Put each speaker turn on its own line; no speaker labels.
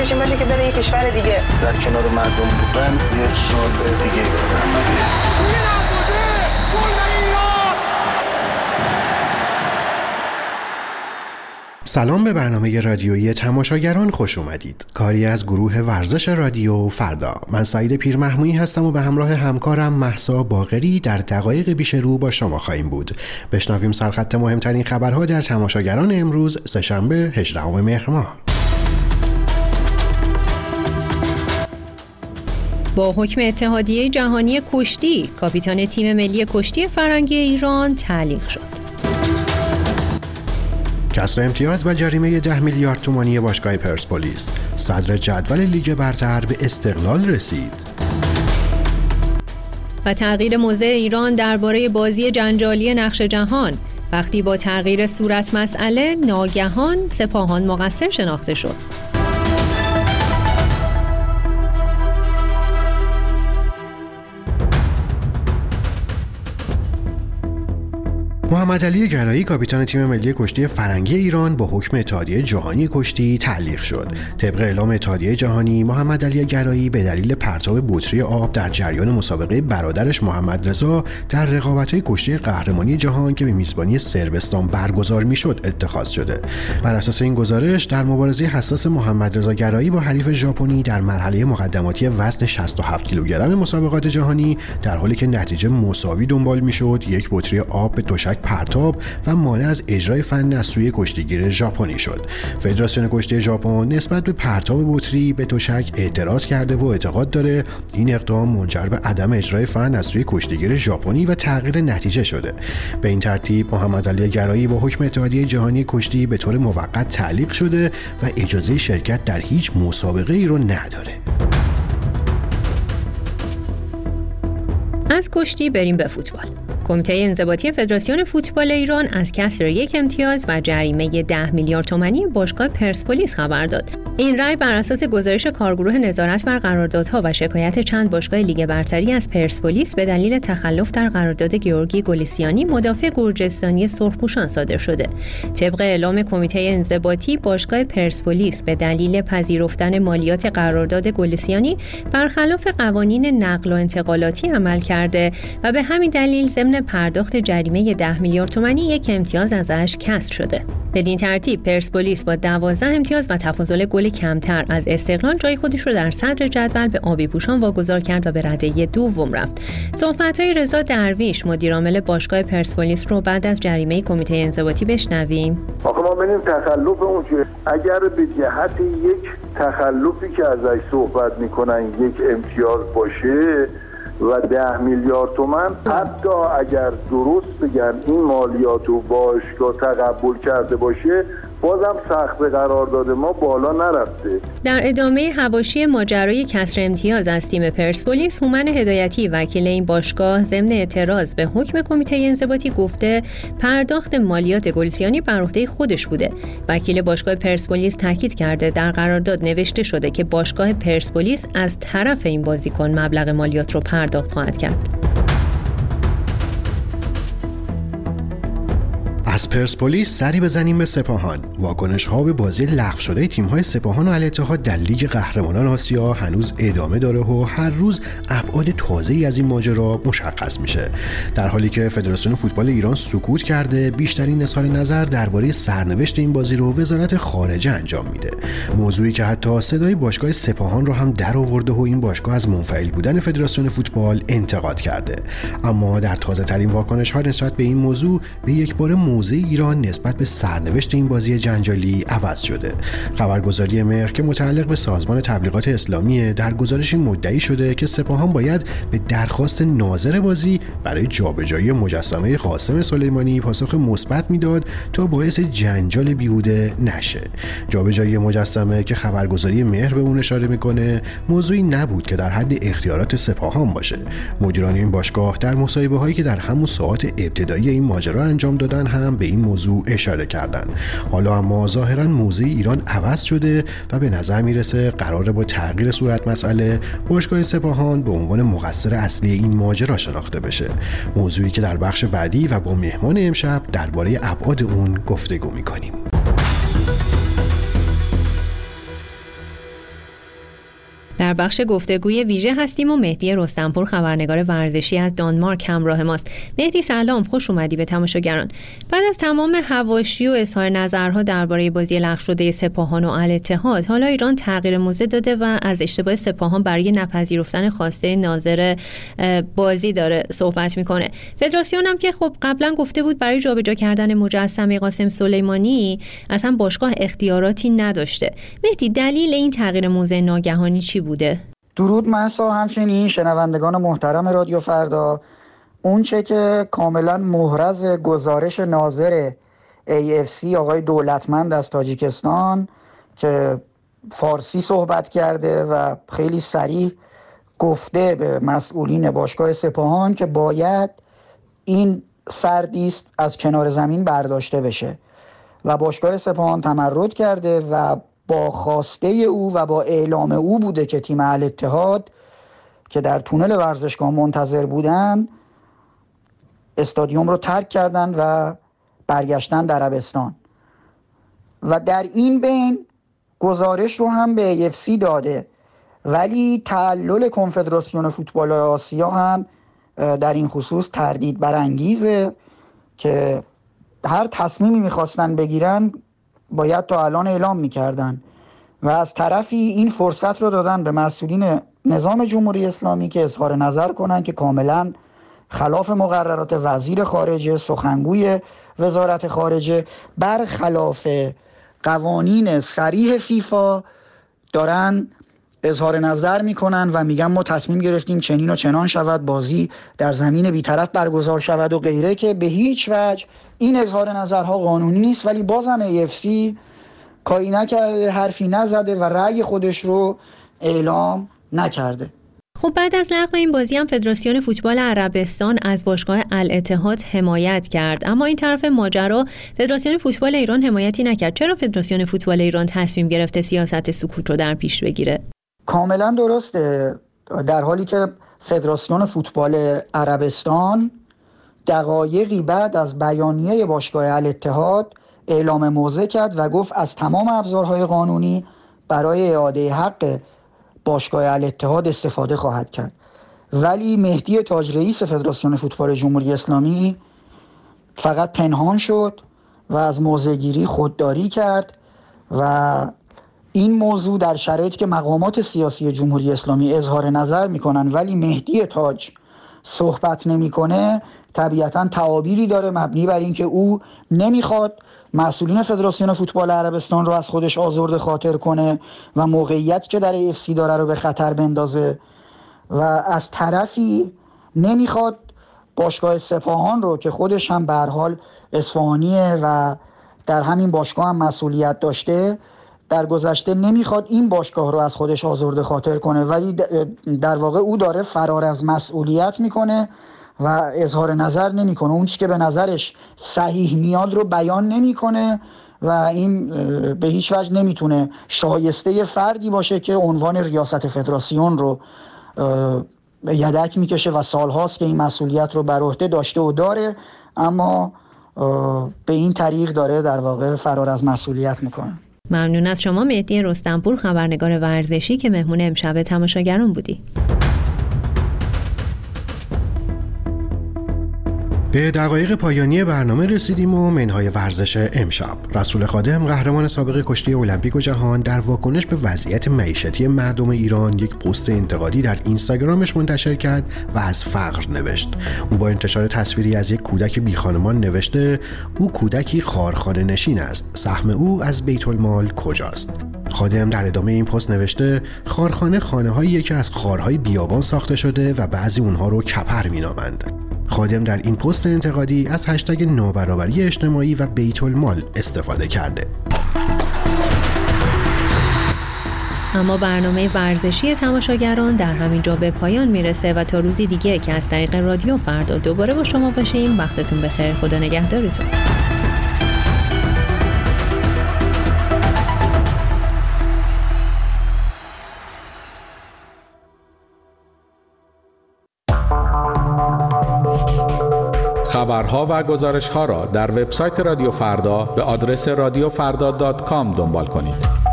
بکشیم بده که بره یه کشور دیگه
در کنار مردم بودن یه سال دیگه
سلام به برنامه رادیویی تماشاگران خوش اومدید. کاری از گروه ورزش رادیو فردا. من سعید پیرمحمویی هستم و به همراه همکارم محسا باقری در دقایق بیش رو با شما خواهیم بود. بشنویم سرخط مهمترین خبرها در تماشاگران امروز سهشنبه 18 مهر ماه.
با حکم اتحادیه جهانی کشتی کاپیتان تیم ملی کشتی فرنگی ایران تعلیق شد.
کسر امتیاز و جریمه ده میلیارد تومانی باشگاه پرسپولیس. صدر جدول لیگ برتر به استقلال رسید.
و تغییر موضع ایران درباره بازی جنجالی نقش جهان. وقتی با تغییر صورت مسئله ناگهان سپاهان مقصر شناخته شد.
محمد علی گرایی کاپیتان تیم ملی کشتی فرنگی ایران با حکم اتحادیه جهانی کشتی تعلیق شد. طبق اعلام اتحادیه جهانی محمد علی گرایی به دلیل پرتاب بطری آب در جریان مسابقه برادرش محمد رضا در رقابت‌های کشتی قهرمانی جهان که به میزبانی سربستان برگزار می‌شد اتخاذ شده. بر اساس این گزارش در مبارزه حساس محمد رضا گرایی با حریف ژاپنی در مرحله مقدماتی وزن 67 کیلوگرم مسابقات جهانی در حالی که نتیجه مساوی دنبال می‌شد یک بطری آب به تشک پرتاب و مانع از اجرای فن از سوی کشتیگیر ژاپنی شد. فدراسیون کشتی ژاپن نسبت به پرتاب بطری به تشک اعتراض کرده و اعتقاد داره این اقدام منجر به عدم اجرای فن از سوی کشتیگیر ژاپنی و تغییر نتیجه شده. به این ترتیب محمد علی گرایی با حکم اتحادیه جهانی کشتی به طور موقت تعلیق شده و اجازه شرکت در هیچ مسابقه ای رو نداره.
از کشتی بریم به فوتبال. کمیته انضباطی فدراسیون فوتبال ایران از کسر یک امتیاز و جریمه 10 میلیارد تومانی باشگاه پرسپولیس خبر داد. این رأی بر اساس گزارش کارگروه نظارت بر قراردادها و شکایت چند باشگاه لیگ برتری از پرسپولیس به دلیل تخلف در قرارداد گیورگی گلیسیانی مدافع گرجستانی سرخپوشان صادر شده. طبق اعلام کمیته انضباطی باشگاه پرسپولیس به دلیل پذیرفتن مالیات قرارداد گلیسیانی برخلاف قوانین نقل و انتقالاتی عمل کرده و به همین دلیل ضمن پرداخت جریمه 10 میلیارد تومانی یک امتیاز ازش کسر شده. بدین ترتیب پرسپولیس با 12 امتیاز و تفاضل گل کمتر از استقلال جای خودش رو در صدر جدول به آبی پوشان واگذار کرد و به رده دوم رفت. صحبت های رضا درویش مدیرعامل باشگاه پرسپولیس رو بعد از جریمه کمیته انضباطی بشنویم.
آخه ما ببینیم تخلف اون اگر به جهت یک تخلفی که ازش صحبت می‌کنن یک امتیاز باشه و ده میلیارد تومن حتی اگر درست بگن این مالیات رو باشگاه تقبل کرده باشه بازم سخت قرار ما بالا نرفته.
در ادامه هواشی ماجرای کسر امتیاز از تیم پرسپولیس هومن هدایتی وکیل این باشگاه ضمن اعتراض به حکم کمیته انضباطی گفته پرداخت مالیات گلسیانی بر عهده خودش بوده. وکیل باشگاه پرسپولیس تاکید کرده در قرارداد نوشته شده که باشگاه پرسپولیس از طرف این بازیکن مبلغ مالیات رو پرداخت خواهد کرد.
از پرسپولیس سری بزنیم به سپاهان. واکنش ها به بازی لغو شده تیم های سپاهان و الاتحاد در لیگ قهرمانان آسیا هنوز ادامه داره و هر روز ابعاد تازه از این ماجرا مشخص میشه. در حالی که فدراسیون فوتبال ایران سکوت کرده بیشترین اظهار نظر درباره سرنوشت این بازی رو وزارت خارجه انجام میده. موضوعی که حتی صدای باشگاه سپاهان رو هم در آورده و این باشگاه از منفعل بودن فدراسیون فوتبال انتقاد کرده. اما در تازه ترین واکنش ها نسبت به این موضوع به یک بار موضع ایران نسبت به سرنوشت این بازی جنجالی عوض شده. خبرگزاری مهر که متعلق به سازمان تبلیغات اسلامی در گزارشی مدعی شده که سپاهان باید به درخواست ناظر بازی برای جابجایی مجسمه قاسم سلیمانی پاسخ مثبت می‌داد تا باعث جنجال بیهوده نشه. جابجایی مجسمه که خبرگزاری مهر به اون اشاره می‌کنه موضوعی نبود که در حد اختیارات سپاهان باشه. مدیران این باشگاه در مصاحبه هایی که در همون ساعات ابتدایی این ماجرا انجام دادن هم به این موضوع اشاره کردن. حالا اما ظاهرا موضع ایران عوض شده و به نظر می‌رسه قرار با تغییر صورت مسئله باشگاه سپاهان به عنوان مقصر اصلی این ماجرا شناخته بشه. موضوعی که در بخش بعدی و با مهمان امشب درباره ابعاد اون گفتگو می‌کنیم.
در بخش گفتگوی ویژه هستیم و مهدی رستنپور خبرنگار ورزشی از دانمارک همراه ماست. مهدی سلام خوش اومدی به تماشاگران. بعد از تمام هواشی و اظهار نظرها درباره بازی لغو شده سپاهان و الاتحاد حالا ایران تغییر موزه داده و از اشتباه سپاهان برای نپذیرفتن خواسته ناظر بازی داره صحبت می‌کنه. فدراسیون هم که خب قبلا گفته بود برای جابجا کردن مجسمه قاسم سلیمانی اصلا باشگاه اختیاراتی نداشته. مهدی دلیل این تغییر موزه ناگهانی چی بوده.
درود مسا همچنین شنوندگان محترم رادیو فردا. اونچه که کاملا محرز گزارش ناظر AFC آقای دولتمند از تاجیکستان که فارسی صحبت کرده و خیلی سریع گفته به مسئولین باشگاه سپاهان که باید این سردیست از کنار زمین برداشته بشه. و باشگاه سپاهان تمرد کرده و با خواسته او و با اعلام او بوده که تیم اتحاد که در تونل ورزشگاه منتظر بودن استادیوم رو ترک کردن و برگشتن در عربستان و در این بین گزارش رو هم به AFC داده. ولی تعلل کنفدراسیون فوتبال آسیا هم در این خصوص تردید برانگیزه که هر تصمیمی می‌خواستن بگیرن باید تا الان اعلام می‌کردن. و از طرفی این فرصت رو دادن به مسئولین نظام جمهوری اسلامی که اظهار نظر کنن که کاملا خلاف مقررات وزیر خارجه سخنگوی وزارت خارجه برخلاف قوانین سریح فیفا دارن اظهار نظر می‌کنن و میگن ما تصمیم گرفتیم چنین و چنان شود بازی در زمین بیطرف برگزار شود و غیره که به هیچ وجه این اظهار نظرها قانونی نیست. ولی بازم AFC کاری نکرده حرفی نزده و رأی خودش رو اعلام نکرده.
خب بعد از لغو این بازی هم فدراسیون فوتبال عربستان از باشگاه الاتحاد حمایت کرد. اما این طرف ماجرا فدراسیون فوتبال ایران حمایتی نکرد. چرا فدراسیون فوتبال ایران تصمیم گرفته سیاست سکوت رو در پیش بگیره؟
کاملا درسته. در حالی که فدراسیون فوتبال عربستان دقایقی بعد از بیانیه باشگاه الاتحاد اعلام موضع کرد و گفت از تمام ابزارهای قانونی برای اعاده حق باشگاه الاتحاد استفاده خواهد کرد. ولی مهدی تاج رئیس فدراسیون فوتبال جمهوری اسلامی فقط پنهان شد و از موضعگیری خودداری کرد و این موضوع در شرایطی که مقامات سیاسی جمهوری اسلامی اظهار نظر می‌کنن ولی مهدی تاج صحبت نمی‌کنه طبیعتا تعابیری داره مبنی بر اینکه او نمی‌خواد مسئولین فدراسیون فوتبال عربستان رو از خودش آزرده خاطر کنه و موقعیت که در افسی داره رو به خطر بندازه. و از طرفی نمی‌خواد باشگاه سپاهان رو که خودش هم به حال اصفهانیه و در همین باشگاه هم مسئولیت داشته در گذشته نمی‌خواد این باشگاه رو از خودش آزرده خاطر کنه ولی در واقع او داره فرار از مسئولیت می‌کنه و اظهار نظر نمی‌کنه. اون که به نظرش صحیح میاد رو بیان نمی‌کنه و این به هیچ وجه نمی‌تونه شایسته فردی باشه که عنوان ریاست فدراسیون رو یدک می‌کشه و سالهاست که این مسئولیت رو بر عهده داشته و داره اما به این طریق داره در واقع فرار از مسئولیت می‌کنه.
ممنون از شما. مهدی رستنپور خبرنگار ورزشی که مهمون امشب تماشاگران بودی.
به دقایق پایانی برنامه رسیدیم و منهای ورزش امشب. رسول خادم قهرمان سابق کشتی المپیک و جهان در واکنش به وضعیت معیشتی مردم ایران یک پست انتقادی در اینستاگرامش منتشر کرد و از فقر نوشت. او با انتشار تصویری از یک کودک بیخانمان نوشته او کودکی خارخانه نشین است. سهم او از بیت المال کجاست؟ خادم در ادامه این پست نوشته خارخانه خانه هایی که از خارهای بیابان ساخته شده و بعضی اونها رو کپر مینامند. خادم در این پست انتقادی از هشتگ نابرابری اجتماعی و بیت المال استفاده کرده.
اما برنامه ورزشی تماشاگران در همین جا به پایان می‌رسه و تا روزی دیگه که از طریق رادیو فردا دوباره با شما باشیم. وقتتون بخیر. خدا نگهدارتون.
خبرها و گزارشها را در وبسایت رادیو فردا به آدرس رادیوفردا.com دنبال کنید.